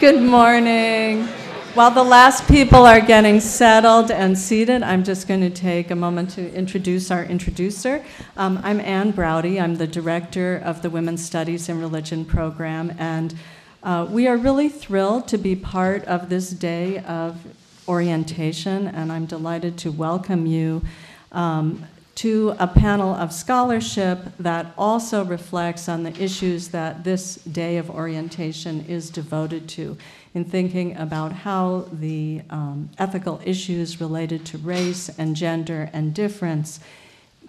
Good morning. While the last people are getting settled and seated, I'm just going to take a moment to introduce our introducer. Um, I'm Ann Braude. I'm the director of the Women's Studies and Religion program, and uh, we are really thrilled to be part of this day of orientation, and I'm delighted to welcome you. Um, to a panel of scholarship that also reflects on the issues that this day of orientation is devoted to in thinking about how the um, ethical issues related to race and gender and difference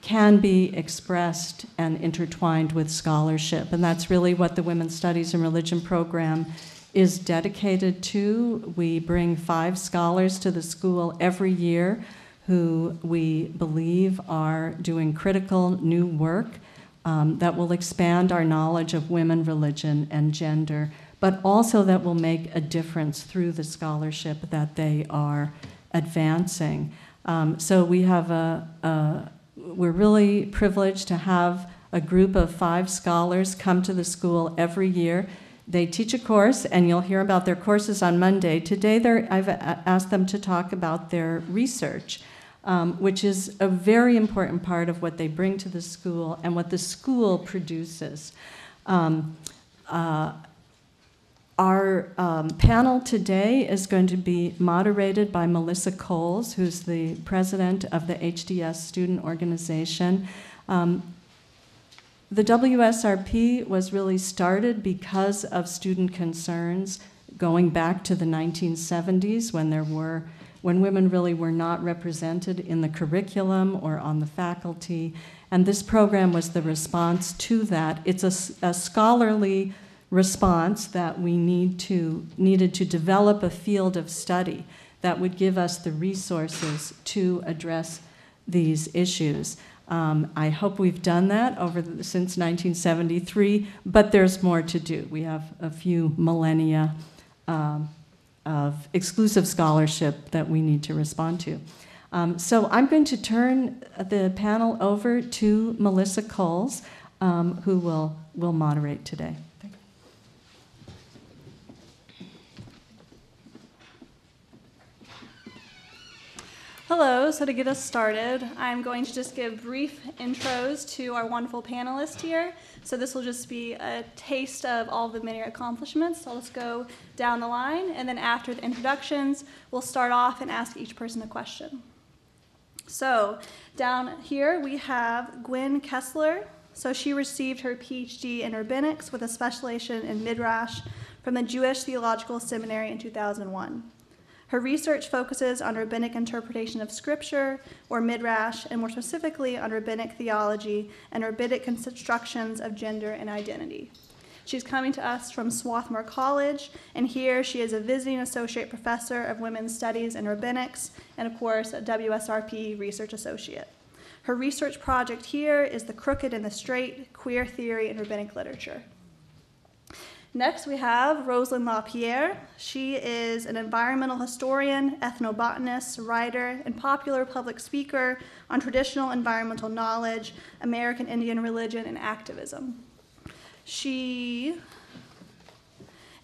can be expressed and intertwined with scholarship. And that's really what the Women's Studies and Religion program is dedicated to. We bring five scholars to the school every year who we believe are doing critical new work um, that will expand our knowledge of women, religion, and gender, but also that will make a difference through the scholarship that they are advancing. Um, so we have a, a, we're really privileged to have a group of five scholars come to the school every year. They teach a course, and you'll hear about their courses on Monday. Today, I've asked them to talk about their research um, which is a very important part of what they bring to the school and what the school produces. Um, uh, our um, panel today is going to be moderated by Melissa Coles, who's the president of the HDS student organization. Um, the WSRP was really started because of student concerns going back to the 1970s when there were when women really were not represented in the curriculum or on the faculty. And this program was the response to that. It's a, a scholarly response that we need to, needed to develop a field of study that would give us the resources to address these issues. Um, I hope we've done that over the, since 1973, but there's more to do. We have a few millennia um, of exclusive scholarship that we need to respond to. Um, so I'm going to turn the panel over to Melissa Coles, um, who will, will moderate today. Hello, so to get us started, I'm going to just give brief intros to our wonderful panelists here. So this will just be a taste of all the many accomplishments. So let's go down the line, and then after the introductions, we'll start off and ask each person a question. So down here we have Gwynn Kessler. So she received her PhD in rabbinics with a specialization in midrash from the Jewish Theological Seminary in 2001. Her research focuses on rabbinic interpretation of scripture, or midrash, and more specifically on rabbinic theology and rabbinic constructions of gender and identity. She's coming to us from Swarthmore College, and here she is a visiting associate professor of women's studies and rabbinics, and of course, a WSRP research associate. Her research project here is The Crooked and the Straight Queer Theory in Rabbinic Literature. Next, we have Rosalind LaPier. She is an environmental historian, ethnobotanist, writer, and popular public speaker on traditional environmental knowledge, American Indian religion, and activism. She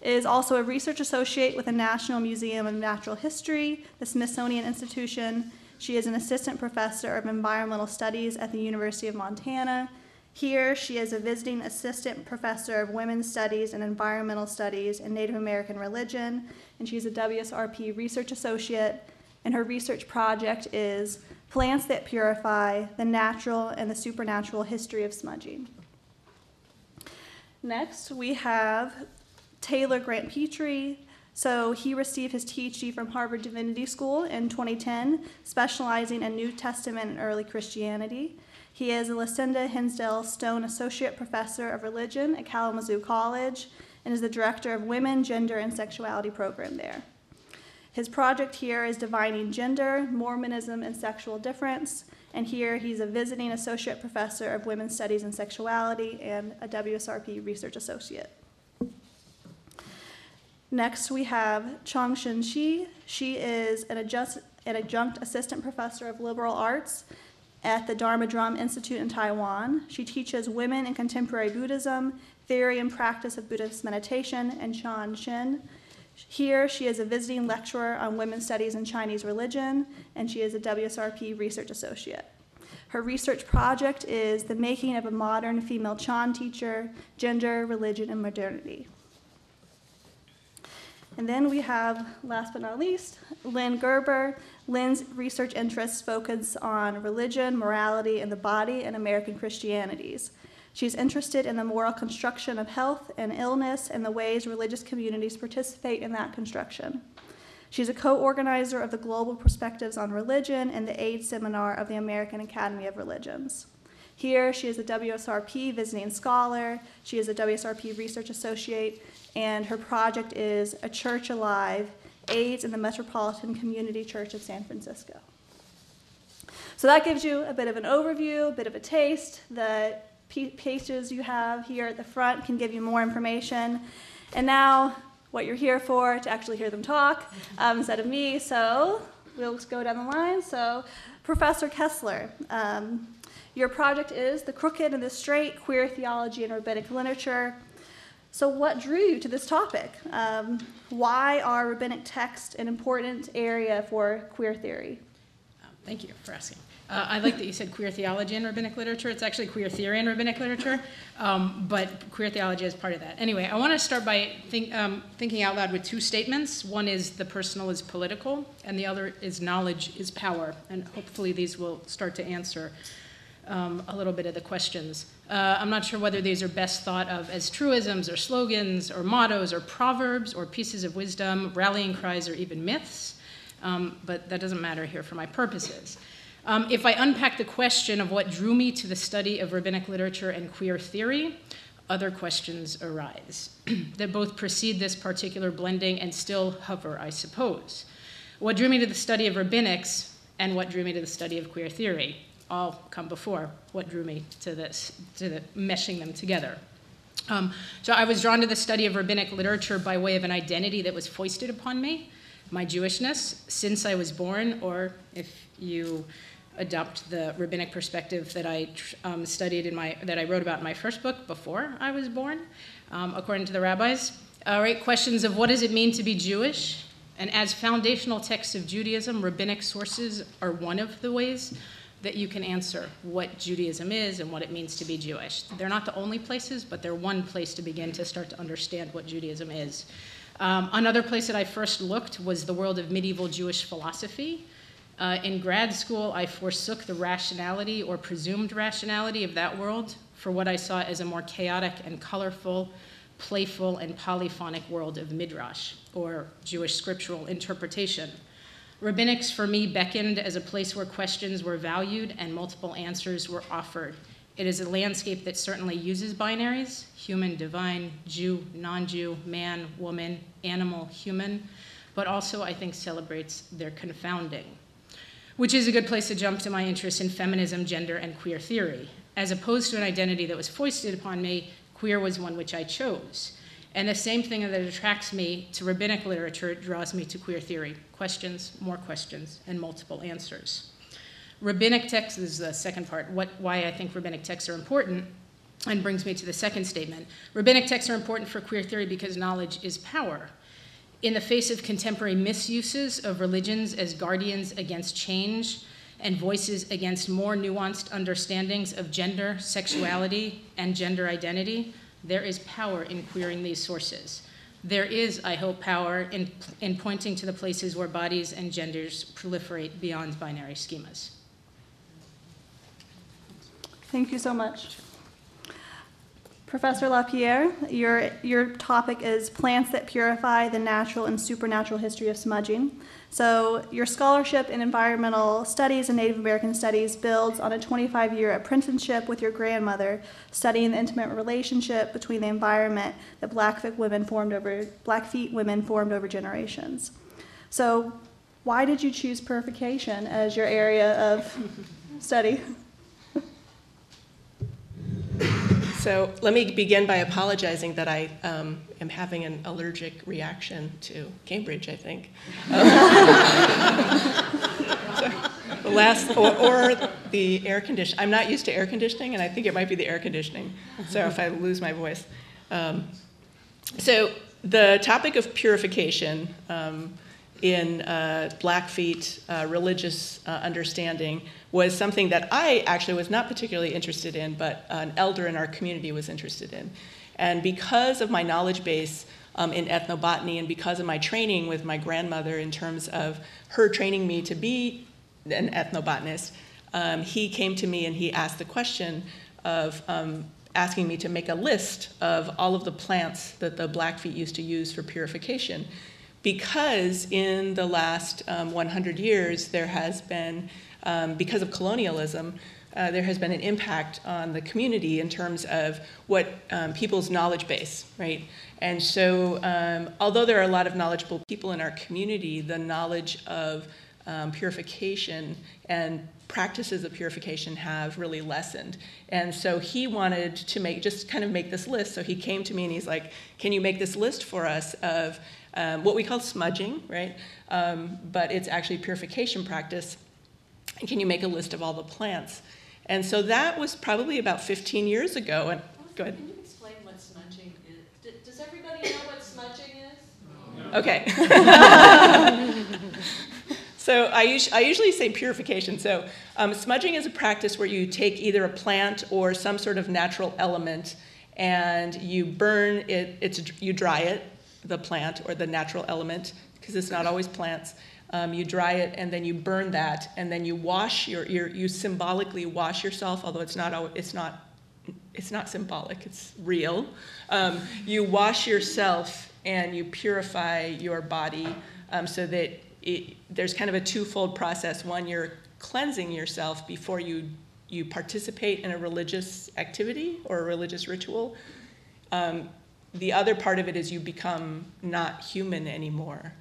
is also a research associate with the National Museum of Natural History, the Smithsonian Institution. She is an assistant professor of environmental studies at the University of Montana here, she is a visiting assistant professor of women's studies and environmental studies in Native American religion, and she's a WSRP research associate. And her research project is Plants That Purify the Natural and the Supernatural History of Smudging. Next, we have Taylor Grant Petrey. So he received his PhD from Harvard Divinity School in 2010, specializing in New Testament and early Christianity. He is a Lucinda Hinsdale Stone Associate Professor of Religion at Kalamazoo College and is the Director of Women, Gender, and Sexuality program there. His project here is Divining Gender, Mormonism, and Sexual Difference, and here he's a visiting Associate Professor of Women's Studies and Sexuality and a WSRP Research Associate. Next, we have Chong Shin Shi. She is an adjunct, an adjunct assistant professor of liberal arts at the Dharma Drum Institute in Taiwan. She teaches women in contemporary Buddhism, theory and practice of Buddhist meditation, and Chan Shin. Here, she is a visiting lecturer on women's studies and Chinese religion, and she is a WSRP research associate. Her research project is The Making of a Modern Female Chan Teacher Gender, Religion, and Modernity. And then we have, last but not least, Lynn Gerber. Lynn's research interests focus on religion, morality, and the body in American Christianities. She's interested in the moral construction of health and illness and the ways religious communities participate in that construction. She's a co organizer of the Global Perspectives on Religion and the AIDS Seminar of the American Academy of Religions. Here, she is a WSRP visiting scholar, she is a WSRP research associate, and her project is A Church Alive AIDS in the Metropolitan Community Church of San Francisco. So that gives you a bit of an overview, a bit of a taste. The pages you have here at the front can give you more information. And now, what you're here for, to actually hear them talk um, instead of me. So we'll go down the line. So, Professor Kessler, um, your project is The Crooked and the Straight Queer Theology and Rabbinic Literature. So, what drew you to this topic? Um, why are rabbinic texts an important area for queer theory? Um, thank you for asking. Uh, I like that you said queer theology and rabbinic literature. It's actually queer theory and rabbinic literature, um, but queer theology is part of that. Anyway, I want to start by think, um, thinking out loud with two statements. One is the personal is political, and the other is knowledge is power. And hopefully, these will start to answer um, a little bit of the questions. Uh, I'm not sure whether these are best thought of as truisms or slogans or mottos or proverbs or pieces of wisdom, rallying cries, or even myths, um, but that doesn't matter here for my purposes. Um, if I unpack the question of what drew me to the study of rabbinic literature and queer theory, other questions arise that both precede this particular blending and still hover, I suppose. What drew me to the study of rabbinics and what drew me to the study of queer theory? All come before what drew me to this, to the, meshing them together. Um, so I was drawn to the study of rabbinic literature by way of an identity that was foisted upon me, my Jewishness, since I was born, or if you adopt the rabbinic perspective that I um, studied in my, that I wrote about in my first book before I was born, um, according to the rabbis. All right, questions of what does it mean to be Jewish? And as foundational texts of Judaism, rabbinic sources are one of the ways that you can answer what Judaism is and what it means to be Jewish. They're not the only places, but they're one place to begin to start to understand what Judaism is. Um, another place that I first looked was the world of medieval Jewish philosophy. Uh, in grad school, I forsook the rationality or presumed rationality of that world for what I saw as a more chaotic and colorful, playful, and polyphonic world of midrash, or Jewish scriptural interpretation. Rabbinics for me beckoned as a place where questions were valued and multiple answers were offered. It is a landscape that certainly uses binaries human, divine, Jew, non Jew, man, woman, animal, human, but also I think celebrates their confounding, which is a good place to jump to my interest in feminism, gender, and queer theory. As opposed to an identity that was foisted upon me, queer was one which I chose. And the same thing that attracts me to rabbinic literature draws me to queer theory questions, more questions, and multiple answers. Rabbinic texts is the second part, what, why I think rabbinic texts are important, and brings me to the second statement. Rabbinic texts are important for queer theory because knowledge is power. In the face of contemporary misuses of religions as guardians against change and voices against more nuanced understandings of gender, sexuality, and gender identity, there is power in queering these sources. There is, I hope, power in, in pointing to the places where bodies and genders proliferate beyond binary schemas. Thank you so much. Professor LaPier, your, your topic is Plants That Purify the Natural and Supernatural History of Smudging. So, your scholarship in environmental studies and Native American studies builds on a 25 year apprenticeship with your grandmother, studying the intimate relationship between the environment that Blackfeet women formed over, Blackfeet women formed over generations. So, why did you choose purification as your area of study? So let me begin by apologizing that I um, am having an allergic reaction to Cambridge, I think. the last, or, or, the air conditioning. I'm not used to air conditioning, and I think it might be the air conditioning. So if I lose my voice. Um, so the topic of purification um, in uh, Blackfeet uh, religious uh, understanding was something that I actually was not particularly interested in, but an elder in our community was interested in. And because of my knowledge base um, in ethnobotany and because of my training with my grandmother in terms of her training me to be an ethnobotanist, um, he came to me and he asked the question of um, asking me to make a list of all of the plants that the Blackfeet used to use for purification. Because in the last um, 100 years, there has been, um, because of colonialism, uh, there has been an impact on the community in terms of what um, people's knowledge base, right? And so, um, although there are a lot of knowledgeable people in our community, the knowledge of um, purification and practices of purification have really lessened. And so he wanted to make just kind of make this list. So he came to me and he's like, "Can you make this list for us of um, what we call smudging, right? Um, but it's actually purification practice. And can you make a list of all the plants?" And so that was probably about 15 years ago. And go ahead. Can you explain what smudging is? Does everybody know what smudging is? Okay. so I, us- I usually say purification. So um, smudging is a practice where you take either a plant or some sort of natural element and you burn it, it's, you dry it, the plant or the natural element, because it's not always plants. Um, you dry it and then you burn that and then you wash your, your you symbolically wash yourself, although it's not it's not it's not symbolic, it's real. Um, you wash yourself and you purify your body um, so that it, there's kind of a twofold process. One, you're cleansing yourself before you, you participate in a religious activity or a religious ritual. Um, the other part of it is you become not human anymore.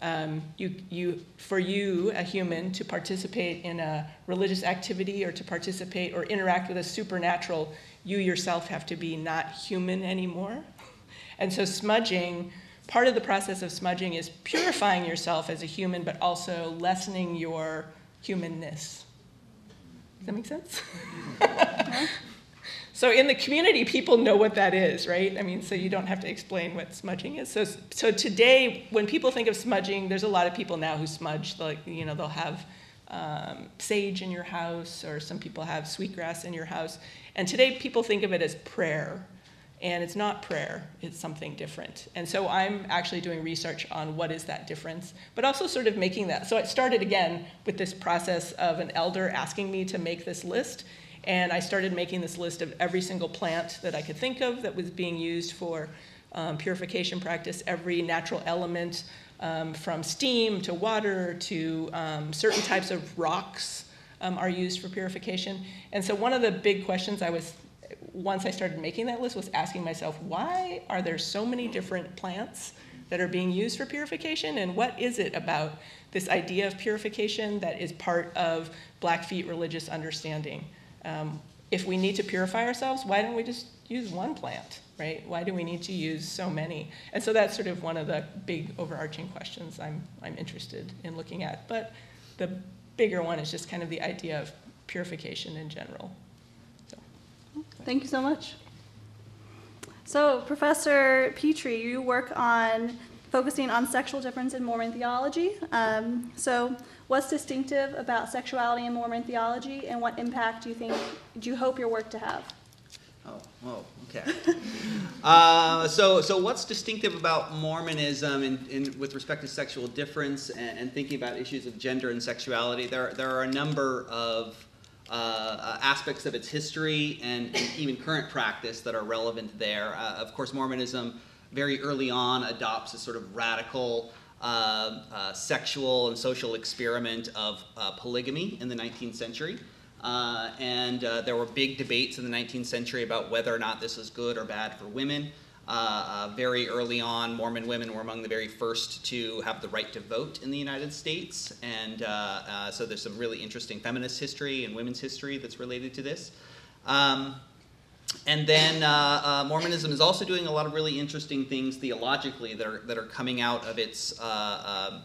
Um, you, you, for you, a human, to participate in a religious activity or to participate or interact with a supernatural, you yourself have to be not human anymore. And so, smudging, part of the process of smudging is purifying yourself as a human, but also lessening your humanness. Does that make sense? So in the community, people know what that is, right? I mean, so you don't have to explain what smudging is. So, so today, when people think of smudging, there's a lot of people now who smudge. Like, you know, they'll have um, sage in your house, or some people have sweetgrass in your house. And today, people think of it as prayer, and it's not prayer; it's something different. And so, I'm actually doing research on what is that difference, but also sort of making that. So, it started again with this process of an elder asking me to make this list. And I started making this list of every single plant that I could think of that was being used for um, purification practice, every natural element um, from steam to water to um, certain types of rocks um, are used for purification. And so, one of the big questions I was, once I started making that list, was asking myself, why are there so many different plants that are being used for purification? And what is it about this idea of purification that is part of Blackfeet religious understanding? Um, if we need to purify ourselves, why don't we just use one plant, right? Why do we need to use so many? And so that's sort of one of the big overarching questions I'm, I'm interested in looking at. But the bigger one is just kind of the idea of purification in general. So, Thank you so much. So, Professor Petrey, you work on focusing on sexual difference in Mormon theology. Um, so, what's distinctive about sexuality in Mormon theology, and what impact do you think, do you hope your work to have? Oh, whoa, okay. uh, so, so what's distinctive about Mormonism in, in, with respect to sexual difference and, and, thinking about issues of gender and sexuality? There, there are a number of uh, aspects of its history and, and, even current practice that are relevant there. Uh, of course, Mormonism very early on adopts a sort of radical uh, uh, sexual and social experiment of uh, polygamy in the 19th century. Uh, and uh, there were big debates in the 19th century about whether or not this was good or bad for women. Uh, very early on, Mormon women were among the very first to have the right to vote in the United States. And so there's some really interesting feminist history and women's history that's related to this. Um, and then uh, uh, Mormonism is also doing a lot of really interesting things theologically that are, that are coming out of its uh,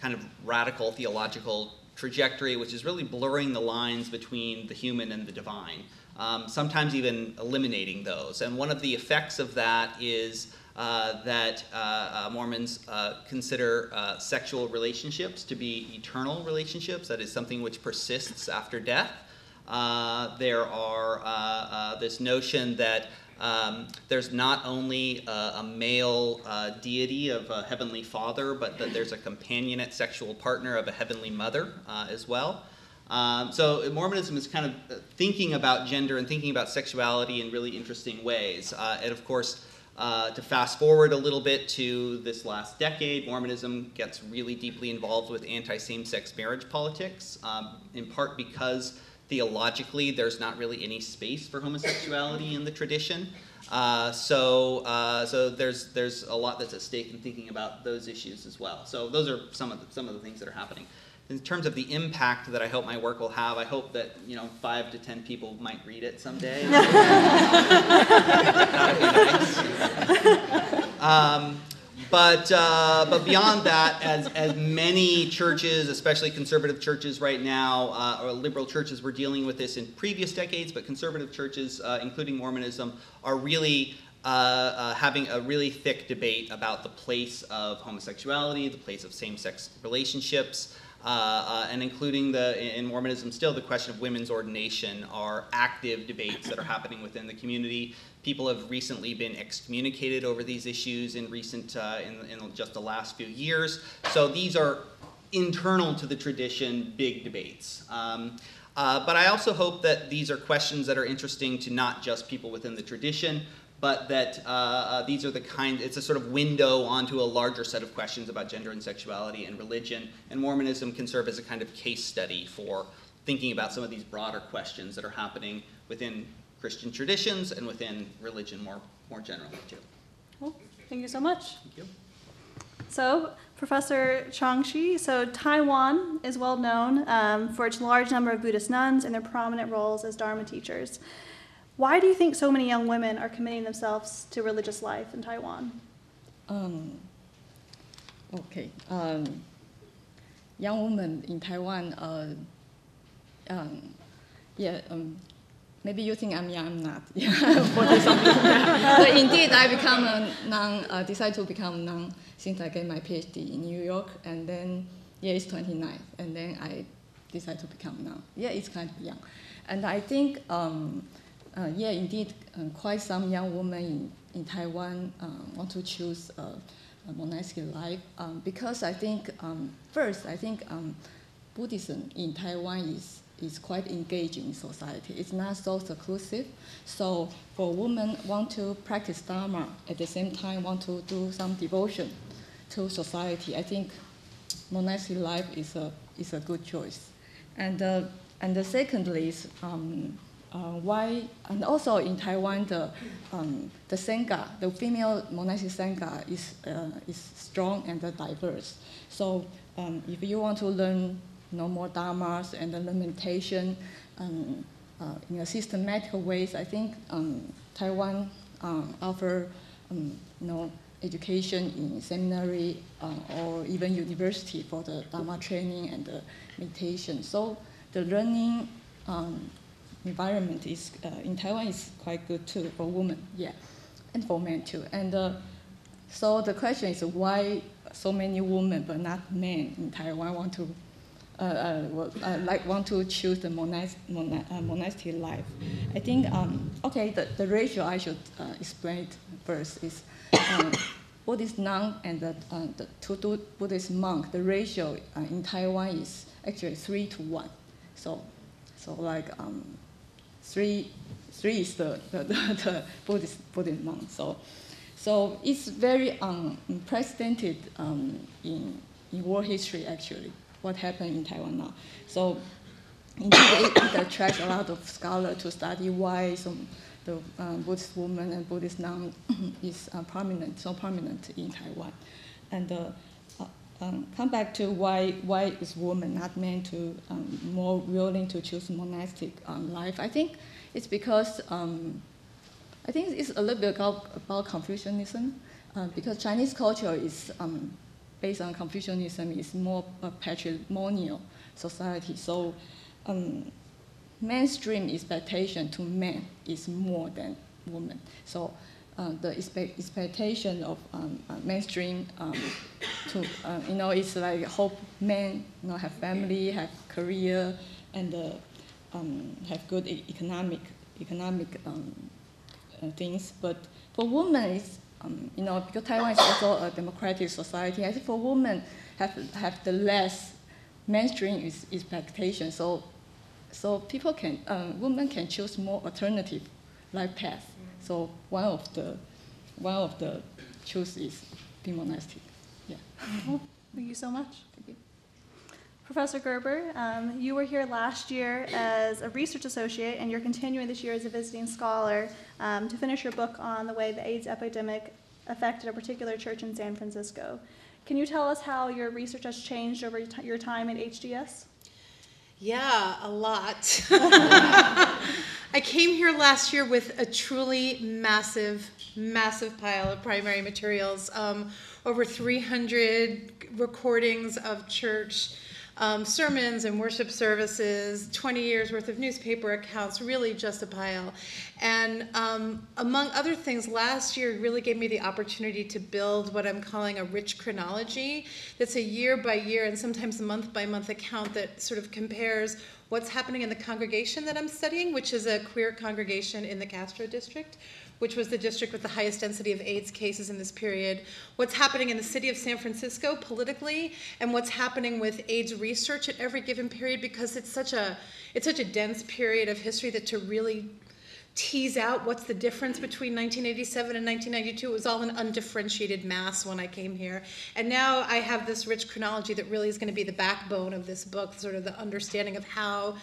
kind of radical theological trajectory, which is really blurring the lines between the human and the divine, um, sometimes even eliminating those. And one of the effects of that is uh, that uh, uh, Mormons consider sexual relationships to be eternal relationships. That is something which persists after death. Uh, there are uh, uh, this notion that um, there's not only a male uh, deity of a heavenly father, but that there's a companionate sexual partner of a heavenly mother uh, as well. Um, so Mormonism is kind of thinking about gender and thinking about sexuality in really interesting ways. And of course, to fast forward a little bit to this last decade, Mormonism gets really deeply involved with anti same sex marriage politics, um, in part because theologically there's not really any space for homosexuality in the tradition. Uh, so, uh, so there's there's a lot that's at stake in thinking about those issues as well. So those are some of the, some of the things that are happening. In terms of the impact that I hope my work will have, I hope that you know five to ten people might read it someday. That'd be nice. Um, but, uh, but beyond that, as, as many churches, especially conservative churches right now, uh, or liberal churches were dealing with this in previous decades, but conservative churches, uh, including Mormonism, are really uh, uh, having a really thick debate about the place of homosexuality, the place of same sex relationships. Uh, and including the in Mormonism still the question of women's ordination are active debates that are happening within the community. People have recently been excommunicated over these issues in recent uh, in, in just the last few years. So these are internal to the tradition, big debates. Um, uh, but I also hope that these are questions that are interesting to not just people within the tradition, but that uh, uh, these are the kind, it's a sort of window onto a larger set of questions about gender and sexuality and religion. And Mormonism can serve as a kind of case study for thinking about some of these broader questions that are happening within Christian traditions and within religion more, more generally, too. Well, thank you so much. Thank you. So, Professor Changshi, so Taiwan is well known um, for its large number of Buddhist nuns and their prominent roles as Dharma teachers. Why do you think so many young women are committing themselves to religious life in Taiwan? Um, okay. Um, young women in Taiwan, uh, um, yeah, um, maybe you think I'm young, I'm not. Yeah, but indeed, I become a nun, uh, decided to become nun since I get my PhD in New York, and then, yeah, it's 29, and then I decided to become nun. Yeah, it's kind of young. And I think, um, uh, yeah, indeed, uh, quite some young women in, in Taiwan uh, want to choose uh, a monastic life um, because I think, um, first, I think um, Buddhism in Taiwan is, is quite engaging in society. It's not so seclusive. So for women want to practice Dharma at the same time want to do some devotion to society, I think monastic life is a, is a good choice. And, uh, and the secondly is um, uh, why, and also in Taiwan, the, um, the Sangha, the female monastic Sangha is, uh, is strong and diverse. So um, if you want to learn know, more dharmas and the meditation um, uh, in a systematic ways, I think um, Taiwan um, offer um, you know, education in seminary uh, or even university for the Dharma training and the meditation. So the learning um, environment is uh, in Taiwan is quite good too for women, yeah, and for men too. And uh, so the question is why so many women but not men in Taiwan want to uh, uh, uh, like want to choose the mona- uh, monastic life. I think um, okay the, the ratio I should uh, explain first is um, Buddhist nun and the, the two Buddhist monk. The ratio in Taiwan is actually three to one. So so like um, three, three is the, the, the, the Buddhist, Buddhist monk. So, so it's very unprecedented um, in, in world history, actually, what happened in Taiwan now. So it, attracts a lot of scholars to study why some, the um, Buddhist woman and Buddhist nun is uh, prominent, so prominent in Taiwan. And uh, um, come back to why why is woman not meant to um, more willing to choose monastic um, life? I think it's because um, I think it's a little bit about, about Confucianism, uh, because Chinese culture is um, based on Confucianism is more a patrimonial society. So um, mainstream expectation to men is more than women. So uh, the expect, expectation of um, uh, mainstream um, to uh, you know it's like hope men you know have family, have career, and uh, um, have good economic economic um, uh, things. But for women, it's um, you know because Taiwan is also a democratic society. I think for women have have the less mainstream expectation. So so people can um, women can choose more alternative life path. So one of the one of the choice is be monastic. Yeah. Thank you so much. Professor Gerber, um, you were here last year as a research associate, and you're continuing this year as a visiting scholar um, to finish your book on the way the AIDS epidemic affected a particular church in San Francisco. Can you tell us how your research has changed over your your time at HDS? Yeah, a lot. I came here last year with a truly massive, massive pile of primary materials. Um, over 300 recordings of church um, sermons and worship services, 20 years worth of newspaper accounts, really just a pile. And um, among other things, last year really gave me the opportunity to build what I'm calling a rich chronology. That's a year by year and sometimes month by month account that sort of compares what's happening in the congregation that I'm studying, which is a queer congregation in the Castro district, which was the district with the highest density of AIDS cases in this period, what's happening in the city of San Francisco politically, and what's happening with AIDS research at every given period because it's such a it's such a dense period of history that to really tease out what's the difference between 1987 and 1992. It was all an undifferentiated mass when I came here. And now I have this rich chronology that really is going to be the backbone of this book, sort of the understanding of how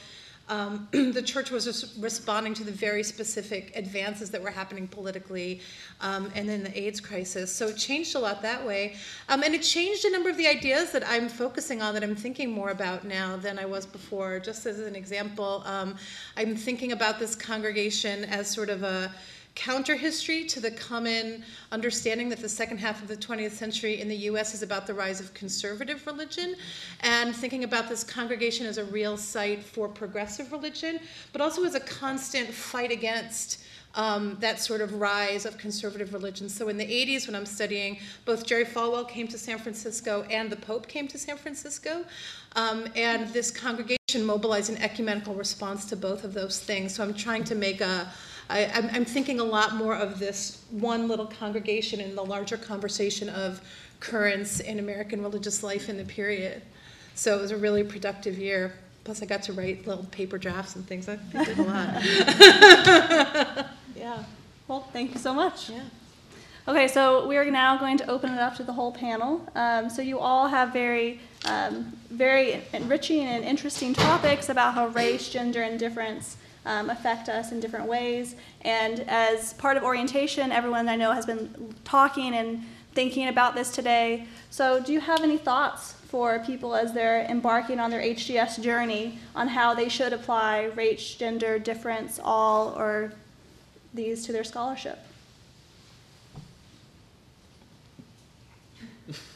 um, the church was res- responding to the very specific advances that were happening politically um, and then the AIDS crisis. So it changed a lot that way. Um, and it changed a number of the ideas that I'm focusing on that I'm thinking more about now than I was before. Just as an example, um, I'm thinking about this congregation as sort of a counter history to the common understanding that the second half of the 20th century in the US is about the rise of conservative religion, and thinking about this congregation as a real site for progressive religion, but also as a constant fight against. Um, that sort of rise of conservative religion. So in the 80s, when I'm studying, both Jerry Falwell came to San Francisco and the Pope came to San Francisco. Um, and this congregation mobilized an ecumenical response to both of those things. So I'm trying to make a, I, I'm, I'm thinking a lot more of this one little congregation in the larger conversation of currents in American religious life in the period. So it was a really productive year. Plus, I got to write little paper drafts and things. I I did a lot. Yeah. Well, thank you so much. Yeah. Okay, so we are now going to open it up to the whole panel. Um, so you all have very, um, very enriching and interesting topics about how race, gender, and difference um, affect us in different ways. And as part of orientation, everyone I know has been talking and thinking about this today. So do you have any thoughts for people as they're embarking on their HDS journey on how they should apply race, gender, difference, all, or these to their scholarship?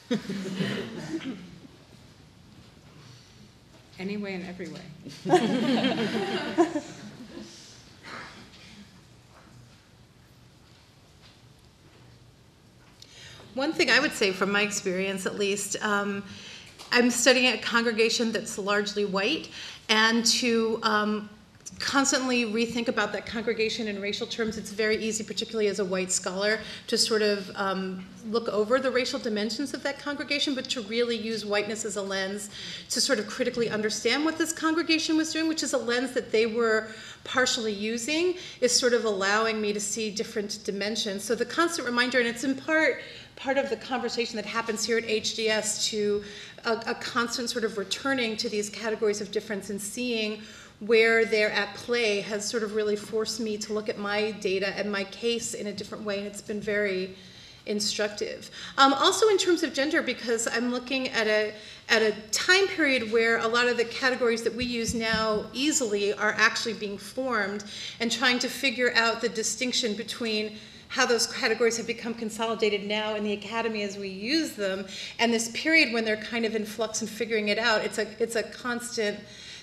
Any way and every way. One thing I would say from my experience, at least, um, I'm studying a congregation that's largely white, and to um, constantly rethink about that congregation in racial terms, it's very easy, particularly as a white scholar, to sort of um, look over the racial dimensions of that congregation, but to really use whiteness as a lens to sort of critically understand what this congregation was doing, which is a lens that they were partially using, is sort of allowing me to see different dimensions. So the constant reminder, and it's in part part of the conversation that happens here at HDS to a, a constant sort of returning to these categories of difference and seeing where they're at play has sort of really forced me to look at my data and my case in a different way, and it's been very instructive. Um, also, in terms of gender, because I'm looking at a at a time period where a lot of the categories that we use now easily are actually being formed, and trying to figure out the distinction between how those categories have become consolidated now in the academy as we use them, and this period when they're kind of in flux and figuring it out. It's a it's a constant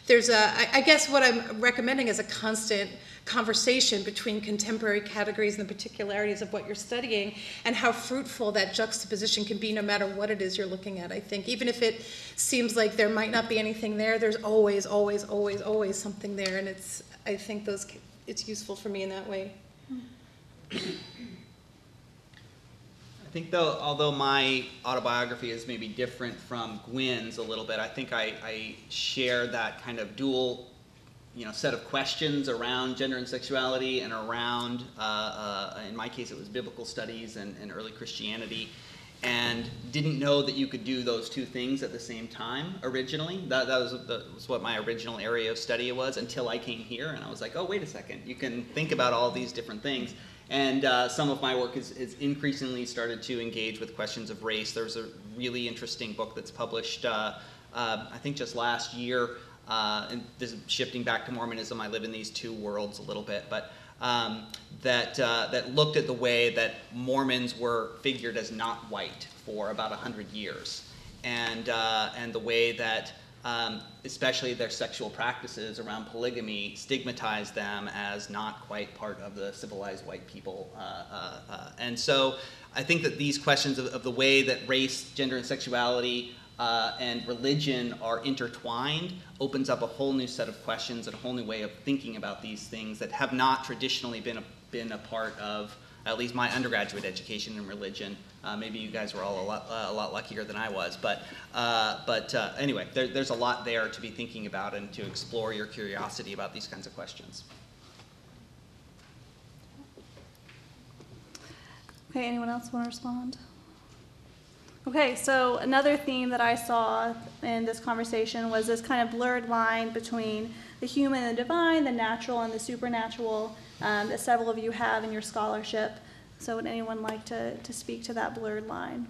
there's a I, I guess what i'm recommending is a constant conversation between contemporary categories and the particularities of what you're studying and how fruitful that juxtaposition can be no matter what it is you're looking at i think. Even if it seems like there might not be anything there there's always always always always something there. And it's i think those, it's useful for me in that way hmm. I think though, although my autobiography is maybe different from Gwynn's a little bit, I think I, I share that kind of dual, you know, set of questions around gender and sexuality and around, uh, uh, in my case, it was biblical studies and, and early Christianity, and didn't know that you could do those two things at the same time originally. That, that, was, that was what my original area of study was until I came here, and I was like, oh, wait a second, you can think about all these different things. And uh, some of my work has, increasingly started to engage with questions of race. There's a really interesting book that's published, uh, uh, I think just last year, uh, and this is shifting back to Mormonism. I live in these two worlds a little bit, but um, that, uh, that looked at the way that Mormons were figured as not white for about 100 years, and, uh, and the way that um, especially their sexual practices around polygamy, stigmatize them as not quite part of the civilized white people. Uh, uh, uh, and so I think that these questions of, of the way that race, gender, and sexuality uh, and religion are intertwined opens up a whole new set of questions and a whole new way of thinking about these things that have not traditionally been a, been a part of at least my undergraduate education in religion. Uh, maybe you guys were all a lot, uh, a lot luckier than I was, but, uh, but uh, anyway, there, there's a lot there to be thinking about and to explore your curiosity about these kinds of questions. Okay, anyone else want to respond? Okay, so another theme that I saw in this conversation was this kind of blurred line between the human and the divine, the natural and the supernatural, um, that several of you have in your scholarship. So would anyone like to, to speak to that blurred line?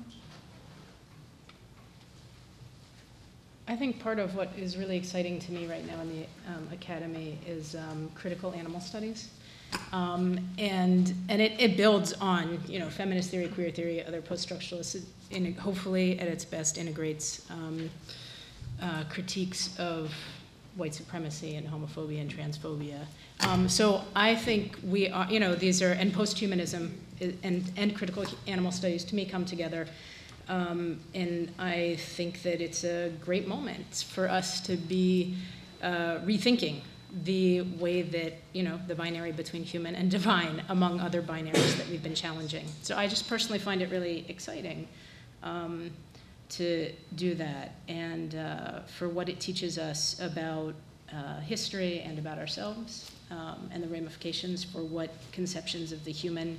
I think part of what is really exciting to me right now in the um, academy is um, critical animal studies. Um, and and it, it builds on you know feminist theory, queer theory, other post-structuralists. In, hopefully, at its best, integrates um, uh, critiques of white supremacy and homophobia and transphobia. Um, so I think we are you know these are and posthumanism and and critical animal studies to me come together. Um, and I think that it's a great moment for us to be uh, rethinking the way that you know the binary between human and divine among other binaries that we've been challenging so i just personally find it really exciting um, to do that and uh, for what it teaches us about uh, history and about ourselves um, and the ramifications for what conceptions of the human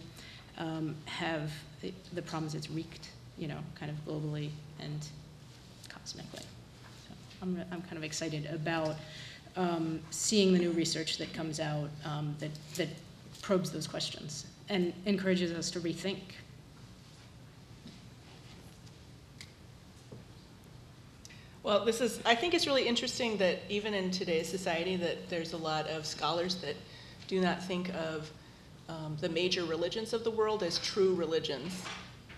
um, have the, the problems it's wreaked you know kind of globally and cosmically so i'm, I'm kind of excited about um, seeing the new research that comes out um, that, that probes those questions and encourages us to rethink. Well, this is, I think it's really interesting that even in today's society that there's a lot of scholars that do not think of um, the major religions of the world as true religions.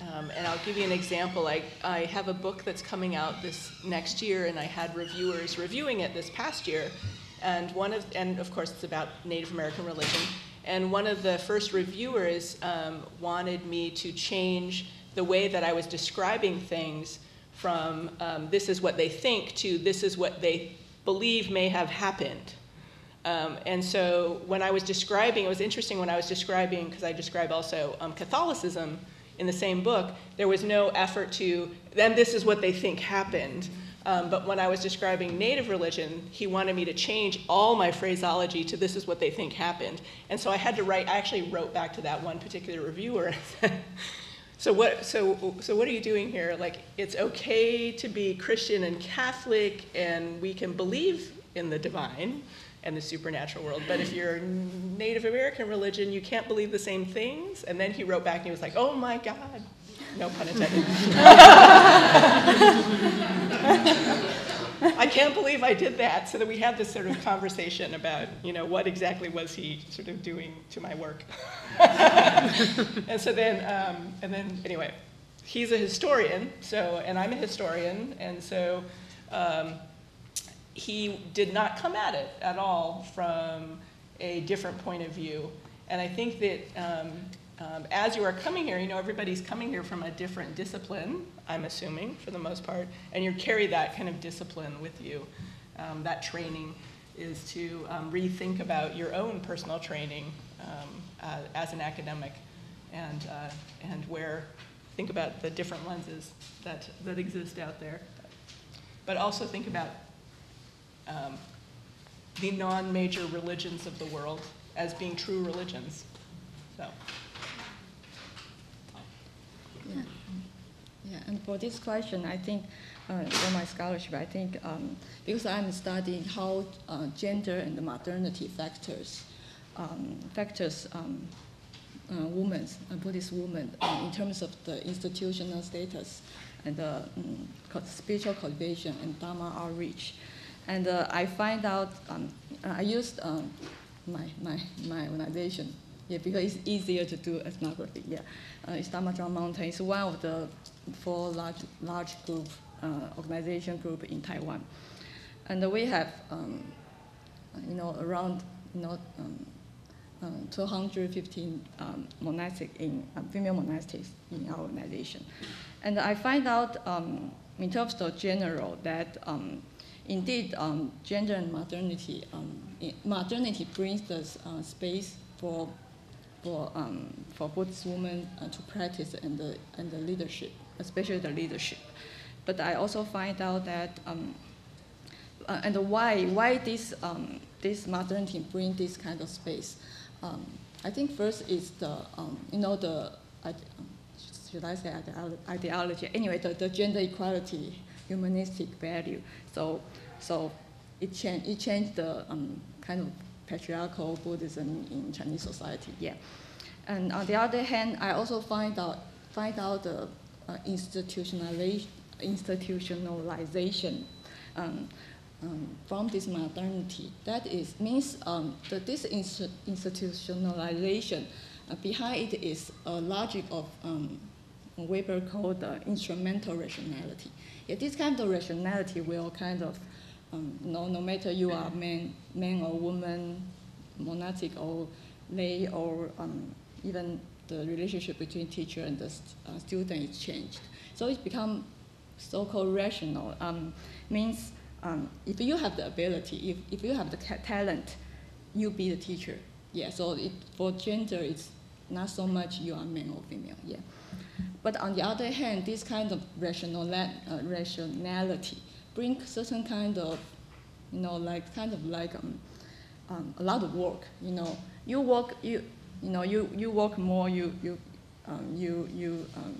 Um, and I'll give you an example. I, I have a book that's coming out this next year, and I had reviewers reviewing it this past year. And one of, and of course, it's about Native American religion. And one of the first reviewers um, wanted me to change the way that I was describing things from um, this is what they think to this is what they believe may have happened. Um, and so when I was describing, it was interesting when I was describing, because I describe also um, Catholicism in the same book, there was no effort to, then this is what they think happened. Um, but when I was describing native religion, he wanted me to change all my phraseology to this is what they think happened. And so I had to write, I actually wrote back to that one particular reviewer. so what, so, so what are you doing here? Like, it's okay to be Christian and Catholic, and we can believe in the divine and the supernatural world. But if you're Native American religion, you can't believe the same things. And then he wrote back and he was like, oh my God. No pun intended. I can't believe I did that. So that we had this sort of conversation about, you know, what exactly was he sort of doing to my work. and so then, um, and then anyway, he's a historian, so, and I'm a historian, and so um, he did not come at it at all from a different point of view. And I think that um, um, as you are coming here, you know, everybody's coming here from a different discipline, I'm assuming, for the most part, and you carry that kind of discipline with you. Um, that training is to um, rethink about your own personal training uh, as an academic and, uh, and where, think about the different lenses that, that exist out there. But also think about um, the non-major religions of the world as being true religions. So, Yeah, yeah. And for this question, I think uh, for my scholarship, I think um, because I'm studying how uh, gender and modernity factors um, factors um, uh, women, uh, Buddhist women, uh, in terms of the institutional status and the um, spiritual cultivation and Dharma outreach. And uh, I find out, um, I used um, my, my, my organization, yeah, because it's easier to do ethnography, yeah. Uh, Drum Mountain. It's one of the four large, large group, uh, organization group in Taiwan. And we have, um, you know, around, you know, um, uh, 215 um, monastic in uh, female monastics in our organization, and I find out um, in terms of general that um, indeed um, gender and modernity um, modernity brings the uh, space for for um, for Buddhist women uh, to practice and the and the leadership, especially the leadership. But I also find out that um, uh, and why why this um, this modernity bring this kind of space. Um, I think first is the um, you know the um, should I say ideology anyway the, the gender equality humanistic value. So so it changed it changed the um, kind of patriarchal Buddhism in Chinese society. Yeah. And on the other hand, I also find out find out the uh, institutionalization institutionalization um, um, from this modernity. That is means um, that this inst- institutionalization uh, behind it is a logic of um, Weber called the instrumental rationality. Yeah, this kind of rationality will kind of um, no, no matter you are man, man or woman, monastic or lay, or um, even the relationship between teacher and the st- uh, student is changed. So it's become so-called rational. Um, means um, if you have the ability, if, if you have the talent, you be the teacher. Yeah. So it, for gender, it's not so much you are male or female. Yeah. But on the other hand, this kind of rational, uh, rationality bring certain kind of, you know, like kind of like um, um, a lot of work. You know, you work, you, you know, you, you work more, you, you, um, you, you, um,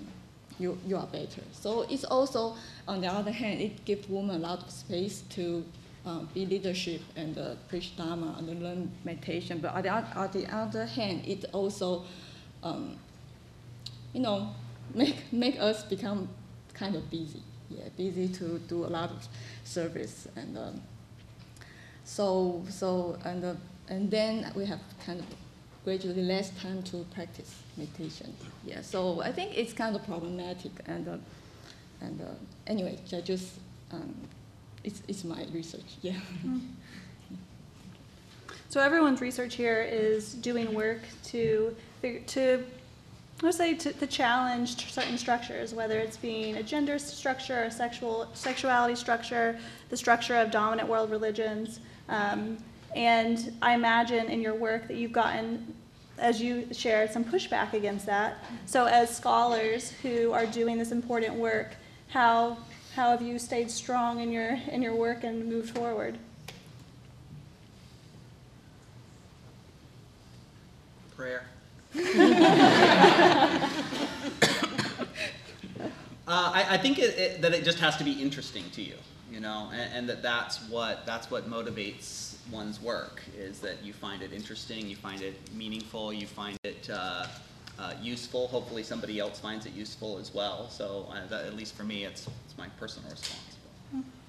you, you are better. So it's also, on the other hand, it gives women a lot of space to uh, be leadership and uh, preach Dharma and learn meditation. But on the, on the other hand, it also, um, you know, make, make us become kind of busy. Yeah, busy to do a lot of service and um, so so and uh, and then we have kind of gradually less time to practice meditation. Yeah, so I think it's kind of problematic and uh, and uh, anyway, I just um, it's it's my research. Yeah. So everyone's research here is doing work to to let's say to, to challenge certain structures, whether it's being a gender structure, a sexual sexuality structure, the structure of dominant world religions. Um, and I imagine in your work that you've gotten, as you shared, some pushback against that. So as scholars who are doing this important work, how how have you stayed strong in your in your work and moved forward? Prayer. Uh, I, I think it, it, that it just has to be interesting to you, you know, and, and that that's what that's what motivates one's work is that you find it interesting, you find it meaningful, you find it uh, uh, useful. Hopefully, somebody else finds it useful as well. So, uh, that, at least for me, it's it's my personal response. For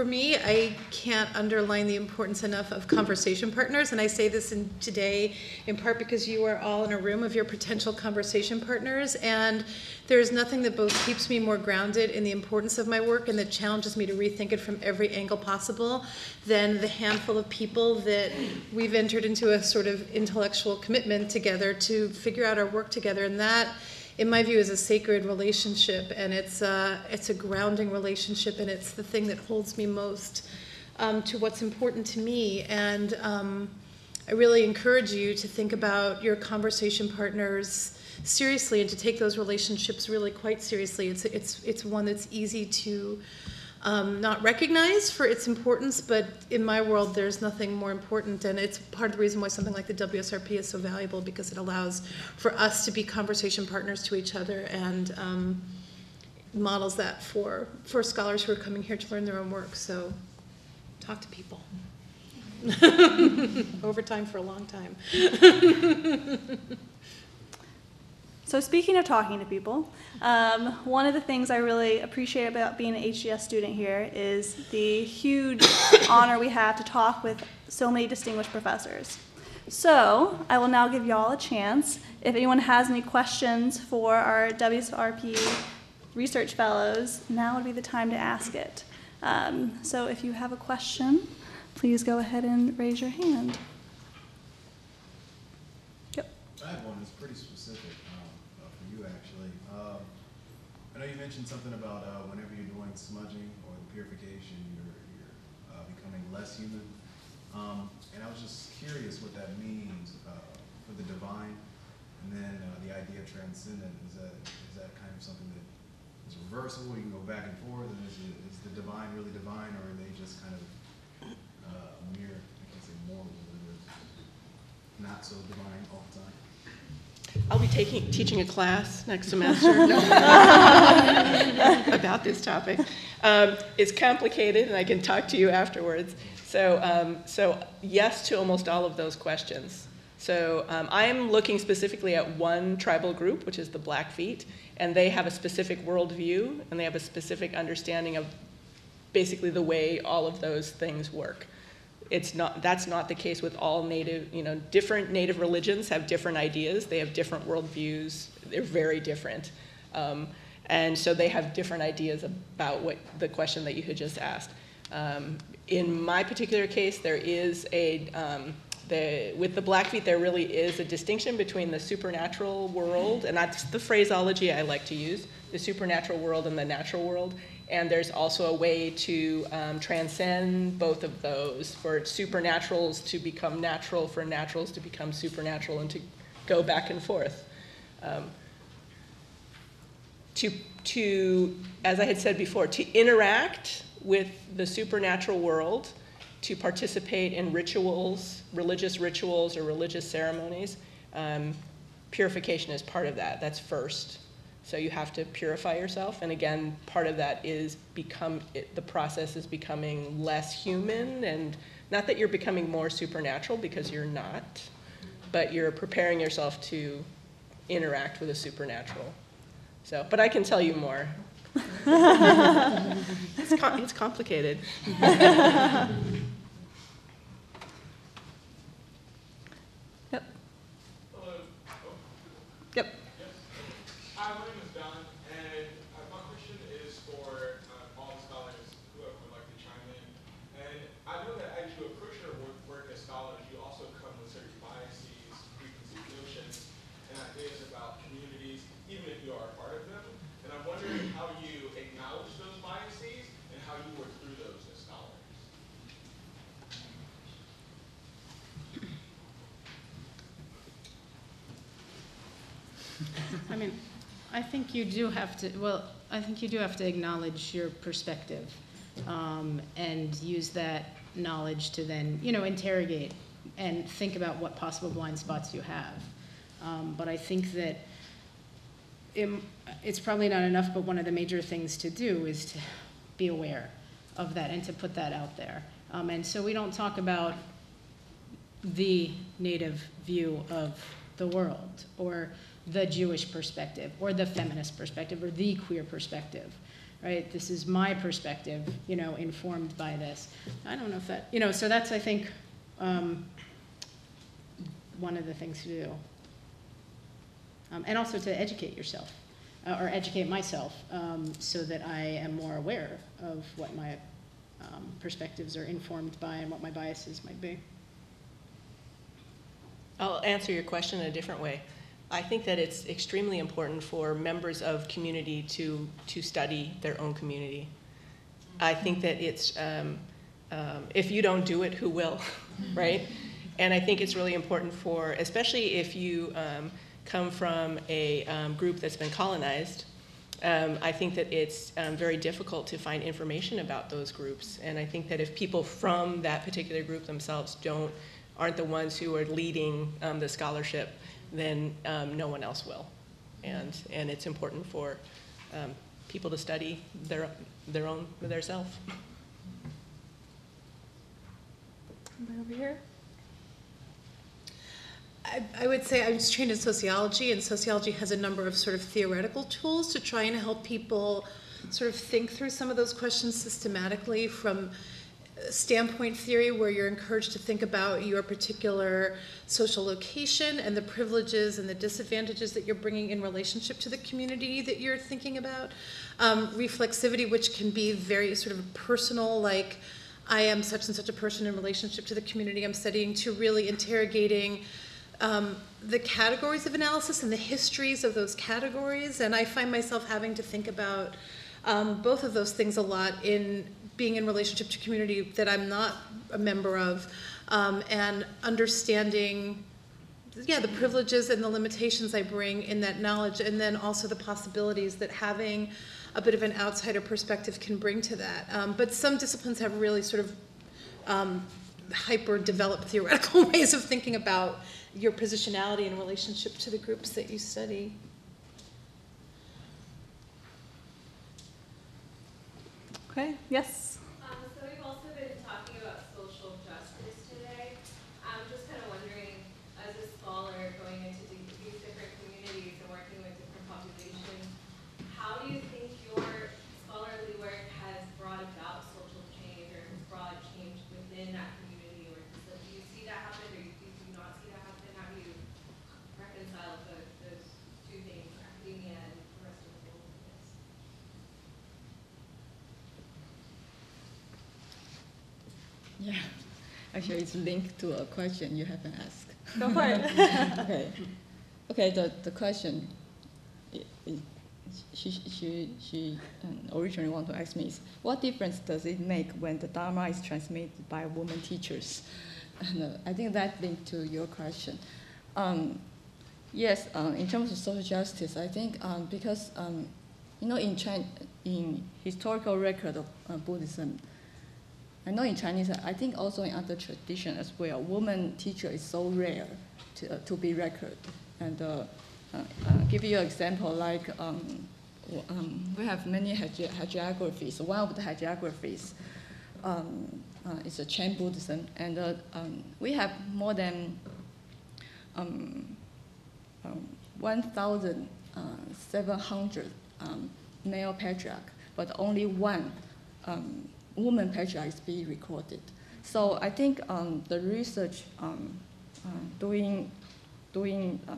for me, I can't underline the importance enough of conversation partners, and I say this in today in part because you are all in a room of your potential conversation partners, and there is nothing that both keeps me more grounded in the importance of my work and that challenges me to rethink it from every angle possible than the handful of people that we've entered into a sort of intellectual commitment together to figure out our work together, and that in my view, is a sacred relationship, and it's a, it's a grounding relationship, and it's the thing that holds me most um, to what's important to me. And um, I really encourage you to think about your conversation partners seriously and to take those relationships really quite seriously. It's, it's, it's one that's easy to um, not recognized for its importance, but in my world, there's nothing more important, and it's part of the reason why something like the WSRP is so valuable because it allows for us to be conversation partners to each other and um, models that for for scholars who are coming here to learn their own work. So, talk to people. Over time for a long time. So speaking of talking to people, um, one of the things I really appreciate about being an HDS student here is the huge honor we have to talk with so many distinguished professors. So I will now give y'all a chance. If anyone has any questions for our WSRP research fellows, now would be the time to ask it. Um, so if you have a question, please go ahead and raise your hand. Yep. I have one that's pretty specific um, uh, for you, actually. Um, I know you mentioned something about uh, whenever you're doing smudging or the purification, you're, you're uh, becoming less human. Um, and I was just curious what that means uh, for the divine, and then uh, the idea of transcendent. Is that is that kind of something that is reversible? You can go back and forth, and is, it, is the divine really divine, or are they just kind of uh, a mere, I can't say mortal, but not so divine all the time? I'll be taking, teaching a class next semester about this topic. Um, it's complicated, and I can talk to you afterwards. So, um, so yes to almost all of those questions. So um, I'm looking specifically at one tribal group, which is the Blackfeet, and they have a specific worldview, and they have a specific understanding of basically the way all of those things work it's not that's not the case with all native you know different native religions have different ideas they have different worldviews they're very different um, and so they have different ideas about what the question that you had just asked um, in my particular case there is a um, the, with the Blackfeet, there really is a distinction between the supernatural world, and that's the phraseology I like to use the supernatural world and the natural world. And there's also a way to um, transcend both of those for supernaturals to become natural, for naturals to become supernatural, and to go back and forth. Um, to, to, as I had said before, to interact with the supernatural world, to participate in rituals, religious rituals or religious ceremonies. Um, purification is part of that. That's first. So you have to purify yourself, and again, part of that is become it, the process is becoming less human, and not that you're becoming more supernatural because you're not, but you're preparing yourself to interact with a supernatural. So, but I can tell you more. it's, com- it's complicated. Yep. Hello. Yep. Hi, my name is Don, and uh, my question is for uh, all the scholars, whoever would like to chime in. And I know that as you approach your work, work as scholars, you also come with certain biases, preconceived notions, and ideas about communities, even if you are a part of them. And I'm wondering how you acknowledge those biases and how you work through those as scholars. I mean, I think you do have to, well, I think you do have to acknowledge your perspective um, and use that knowledge to then, you know, interrogate and think about what possible blind spots you have. Um, but I think that it, it's probably not enough, but one of the major things to do is to be aware of that and to put that out there. Um, and so we don't talk about the native view of the world or the Jewish perspective or the feminist perspective or the queer perspective. right? This is my perspective, you know, informed by this. I don't know if that, you know, so that's, I think, um, one of the things to do. Um, and also to educate yourself, uh, or educate myself, um, so that I am more aware of what my um, perspectives are informed by and what my biases might be. I'll answer your question in a different way. I think that it's extremely important for members of community to, to study their own community. I think that it's, um, um, if you don't do it, who will, right? And I think it's really important for, especially if you um, come from a um, group that's been colonized, um, I think that it's um, very difficult to find information about those groups. And I think that if people from that particular group themselves don't, aren't the ones who are leading the scholarship, then um, no one else will. And, and it's important for um, people to study their, their own, their self. Over here? I, I would say I was trained in sociology, and sociology has a number of sort of theoretical tools to try and help people sort of think through some of those questions systematically from standpoint theory, where you're encouraged to think about your particular social location and the privileges and the disadvantages that you're bringing in relationship to the community that you're thinking about. Um, reflexivity, which can be very sort of personal, like I am such and such a person in relationship to the community I'm studying, to really interrogating um, the categories of analysis and the histories of those categories. And I find myself having to think about um, both of those things a lot in being in relationship to community that I'm not a member of, um, and understanding, yeah, the privileges and the limitations I bring in that knowledge, and then also the possibilities that having a bit of an outsider perspective can bring to that. Um, but some disciplines have really sort of um, hyper developed theoretical ways of thinking about your positionality in relationship to the groups that you study. Okay, yes? Um, so we've also been talking about social justice today. I'm just kind of wondering, as a scholar going into the- these different communities and working with different populations, how do you think your scholarly work has brought about social change or has brought change within that community? Or does that- do you see that happen or do you do you not see that happen? How do you reconcile those, those two things, academia and the rest of the world? Yes. Yeah, actually, it's linked to a question you haven't asked. Go for it. okay, okay. The the question, she she she um, originally wanted to ask me is what difference does it make when the dharma is transmitted by women teachers? And uh, I think that linked to your question. Um, yes, um, in terms of social justice, I think um, because um, you know in China, in historical record of uh, Buddhism, I know in Chinese, I think also in other tradition as well, woman teacher is so rare to, uh, to be recorded. And uh, uh, uh, give you an example, like um, um, we have many hagi- hagiographies. One of the hagiographies um, uh, is a Chan Buddhism, and uh, um, we have more than um, um, 1,700 um, male patriarch, but only one woman patriarch is being recorded. So I think um, the research um, uh, doing, doing uh,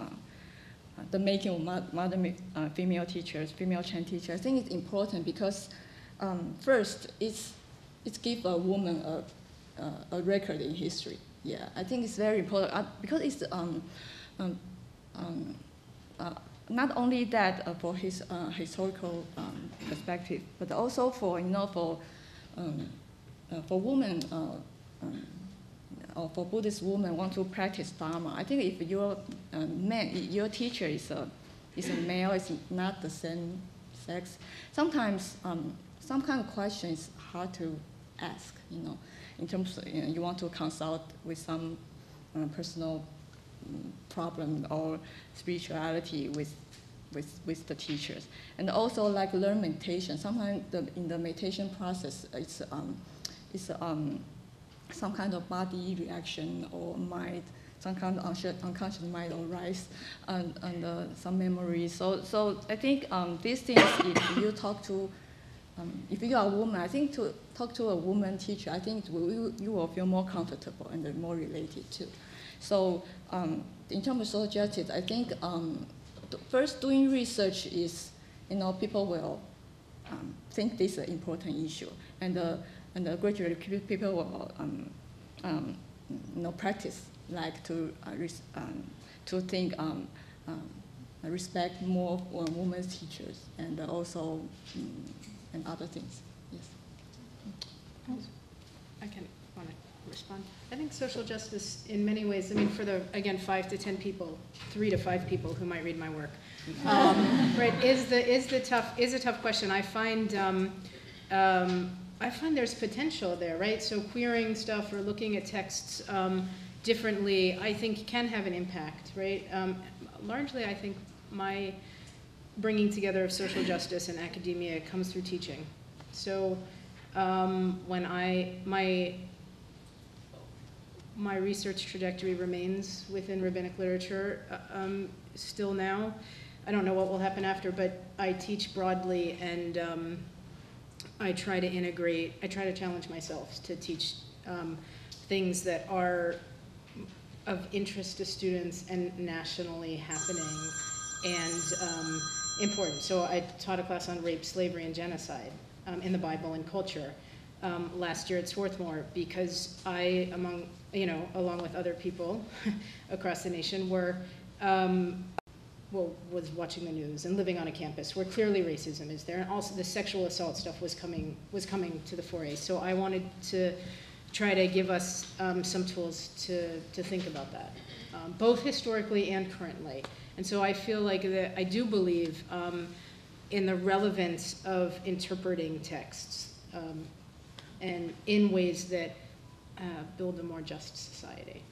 the making of modern uh, female teachers, female Chan teachers, I think it's important because um, first, it's, it's give a woman a, a, a record in history. Yeah, I think it's very important uh, because it's um, um, um, uh, not only that uh, for his uh, historical um, perspective, but also for you know for um, uh, for women uh, um, or for Buddhist women want to practice Dharma. I think if your uh, man, your teacher is a is a male, is not the same sex. Sometimes um, some kind of question is hard to ask. You know, in terms of, you, know, you want to consult with some uh, personal mm, problem or spirituality with, with, with the teachers. And also like learn meditation. Sometimes the, in the meditation process, it's, um, it's um, some kind of body reaction or mind, some kind of unconscious, mind arise and, and uh, some memories. So, so I think um, these things, if you talk to um, if you are a woman, I think to talk to a woman teacher, I think will, you, you will feel more comfortable and more related too. So um, in terms of social justice, I think um, first doing research is, you know, people will um, think this is an important issue, and uh, and uh, gradually people will um, um, you know practice like to uh, um, to think um, um, respect more women's teachers and also mm, and other things. Yes. I can respond. I think social justice, in many ways, I mean, for the, again, five to 10 people, three to five people who might read my work, um, right, is the, is the tough, is a tough question. I find, um, um, I find there's potential there, right? So queering stuff or looking at texts um, differently, I think can have an impact, right? Um, largely, I think my bringing together of social justice and academia comes through teaching. So um, when I, my, my research trajectory remains within rabbinic literature uh, um, still now. I don't know what will happen after, but I teach broadly and um, I try to integrate, I try to challenge myself to teach um, things that are of interest to students and nationally happening and um, important. So I taught a class on rape, slavery, and genocide um, in the Bible and culture um, last year at Swarthmore because I, among you know, along with other people across the nation, were um, well, was watching the news and living on a campus where clearly racism is there, and also the sexual assault stuff was coming was coming to the fore. So I wanted to try to give us um, some tools to to think about that, um, both historically and currently. And so I feel like that I do believe um, in the relevance of interpreting texts um, and in ways that uh, build a more just society.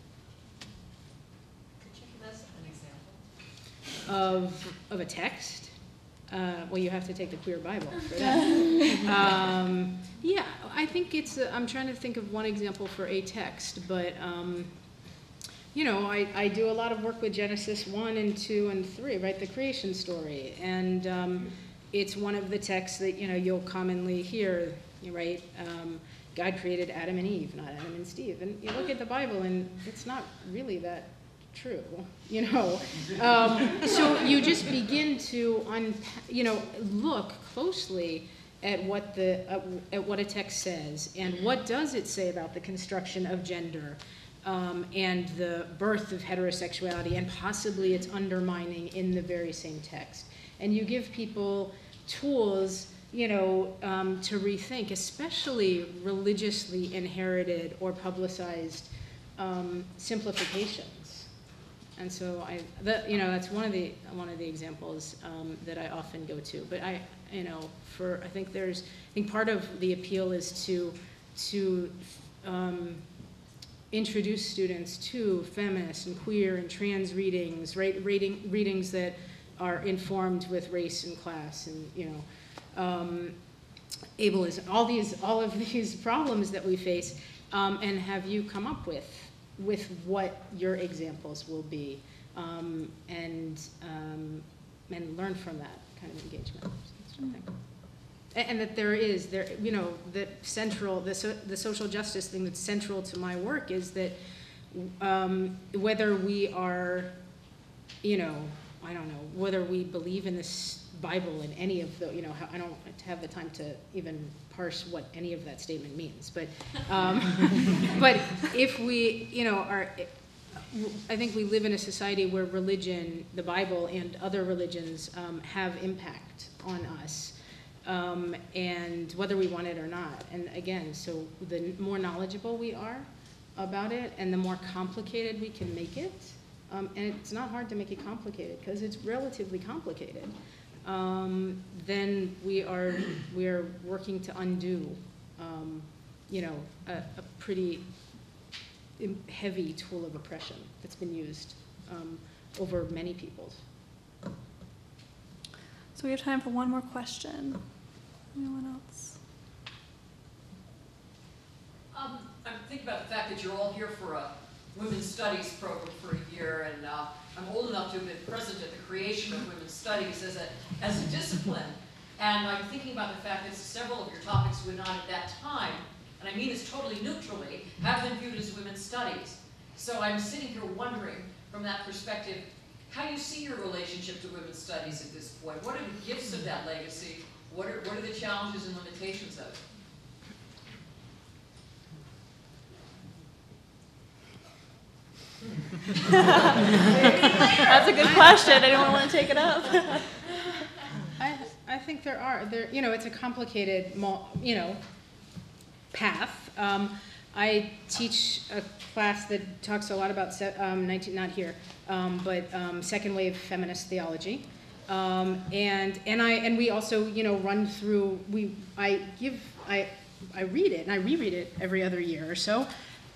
Could you give us an example? of, of a text. Uh, well, you have to take the Queer Bible for that. um, yeah, I think it's. i I'm trying to think of one example for a text, but um, you know, I, I do a lot of work with Genesis one and two and three, right? The creation story, and um, it's one of the texts that you know you'll commonly hear, right? Um, God created Adam and Eve, not Adam and Steve. And you look at the Bible, and it's not really that true, you know. Um, so you just begin to un, you know, look closely at what the uh, at what a text says and what does it say about the construction of gender um, and the birth of heterosexuality and possibly its undermining in the very same text. And you give people tools you know, um, to rethink, especially religiously inherited or publicized um, simplifications. And so I, that, you know, that's one of the one of the examples um, that I often go to. But I, you know, for I think there's, I think part of the appeal is to to um, introduce students to feminist and queer and trans readings, right? Reading readings that are informed with race and class, and you know um, ableism, all these, all of these problems that we face, um, and have you come up with, with what your examples will be, um, and, um, and learn from that kind of engagement. thing. And that there is, there, you know, that central, the, so, the social justice thing that's central to my work is that um, whether we are, you know, I don't know, whether we believe in this Bible in any of the, you know, I don't have the time to even parse what any of that statement means, but, um, but if we, you know, are, I think we live in a society where religion, the Bible, and other religions um, have impact on us, um, and whether we want it or not. And again, so the more knowledgeable we are about it, and the more complicated we can make it, and it's not hard to make it complicated because it's relatively complicated um, then we are, we are working to undo, um, you know, a, a pretty heavy tool of oppression that's been used um, over many peoples. So we have time for one more question. Anyone else? Um, I'm thinking about the fact that you're all here for a women's studies program for a year, and uh, I'm old enough to have been present at the creation of women's studies as a, as a discipline. And I'm thinking about the fact that several of your topics would not at that time, and I mean this totally neutrally, have been viewed as women's studies. So I'm sitting here wondering, from that perspective, how you see your relationship to women's studies at this point. What are the gifts of that legacy? What are, what are the challenges and limitations of it? That's a good question. Anyone want to take it up? I, I think there are, there, you know, it's a complicated, you know, path. Um, I teach a class that talks a lot about, um, 19, not here, um, but um, second wave feminist theology. Um, and, and I, and we also, you know, run through, we, I give, I, I read it and I reread it every other year or so.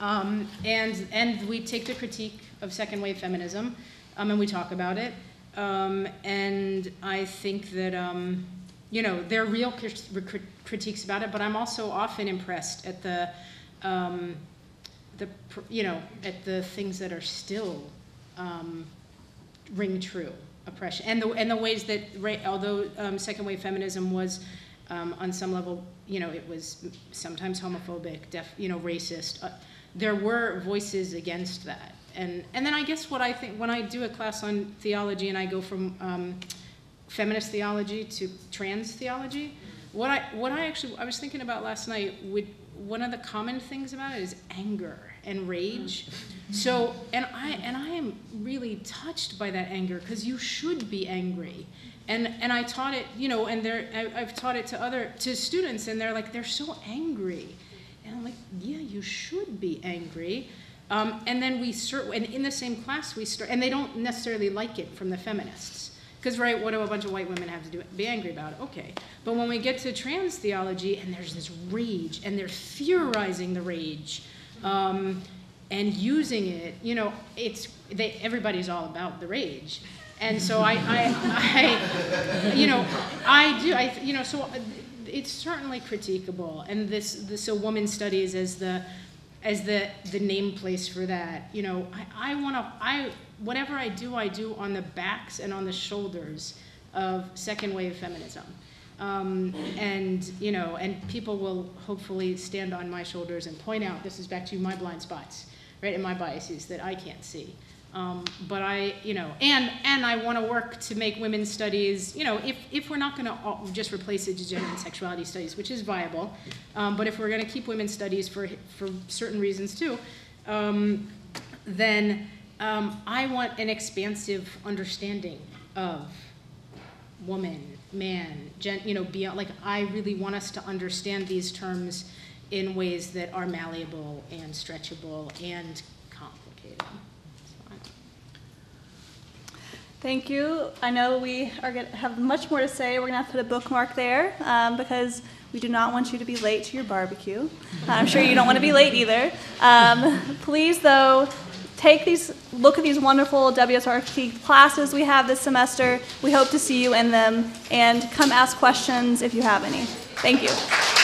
Um, and, and we take the critique of second wave feminism um, and we talk about it. Um, and I think that, um, you know, there are real crit- crit- critiques about it, but I'm also often impressed at the, um, the, you know, at the things that are still um, ring true oppression and the and the ways that although um, second wave feminism was on some level you know it was sometimes homophobic you know racist uh, there were voices against that and and then I guess what I think when I do a class on theology and I go from um, feminist theology to trans theology what I what I actually I was thinking about last night would one of the common things about it is anger and rage. So and I and I am really touched by that anger because you should be angry. And and I taught it, you know, and there I, I've taught it to other to students and they're like they're so angry. And I'm like, yeah, you should be angry. Um, and then we start, and in the same class we start, and they don't necessarily like it from the feminists. Because, right, what do a bunch of white women have to do? Be angry about? Okay. But when we get to trans theology, and there's this rage, and they're theorizing the rage, um, and using it, you know, it's, they, everybody's all about the rage. And so I, I, I, you know, I do, I, you know, so it's certainly critiquable. And this, this so woman studies as the, as the, the name place for that. You know, I, I want to, I, whatever I do, I do on the backs and on the shoulders of second wave feminism. Um, and, you know, and people will hopefully stand on my shoulders and point out, this is back to my blind spots, right, and my biases that I can't see. Um, but I, you know, and and I want to work to make women's studies, you know, if, if we're not going to just replace it to gender and sexuality studies, which is viable, um, but if we're going to keep women's studies for for certain reasons too, um, then um, I want an expansive understanding of woman, man, gen, you know, beyond. Like I really want us to understand these terms in ways that are malleable and stretchable and complicated. Thank you. I know we are going to have much more to say. We're going to have to put a bookmark there um, because we do not want you to be late to your barbecue. I'm sure you don't want to be late either. Um, please, though, take these, look at these wonderful WSRP classes we have this semester. We hope to see you in them and come ask questions if you have any. Thank you.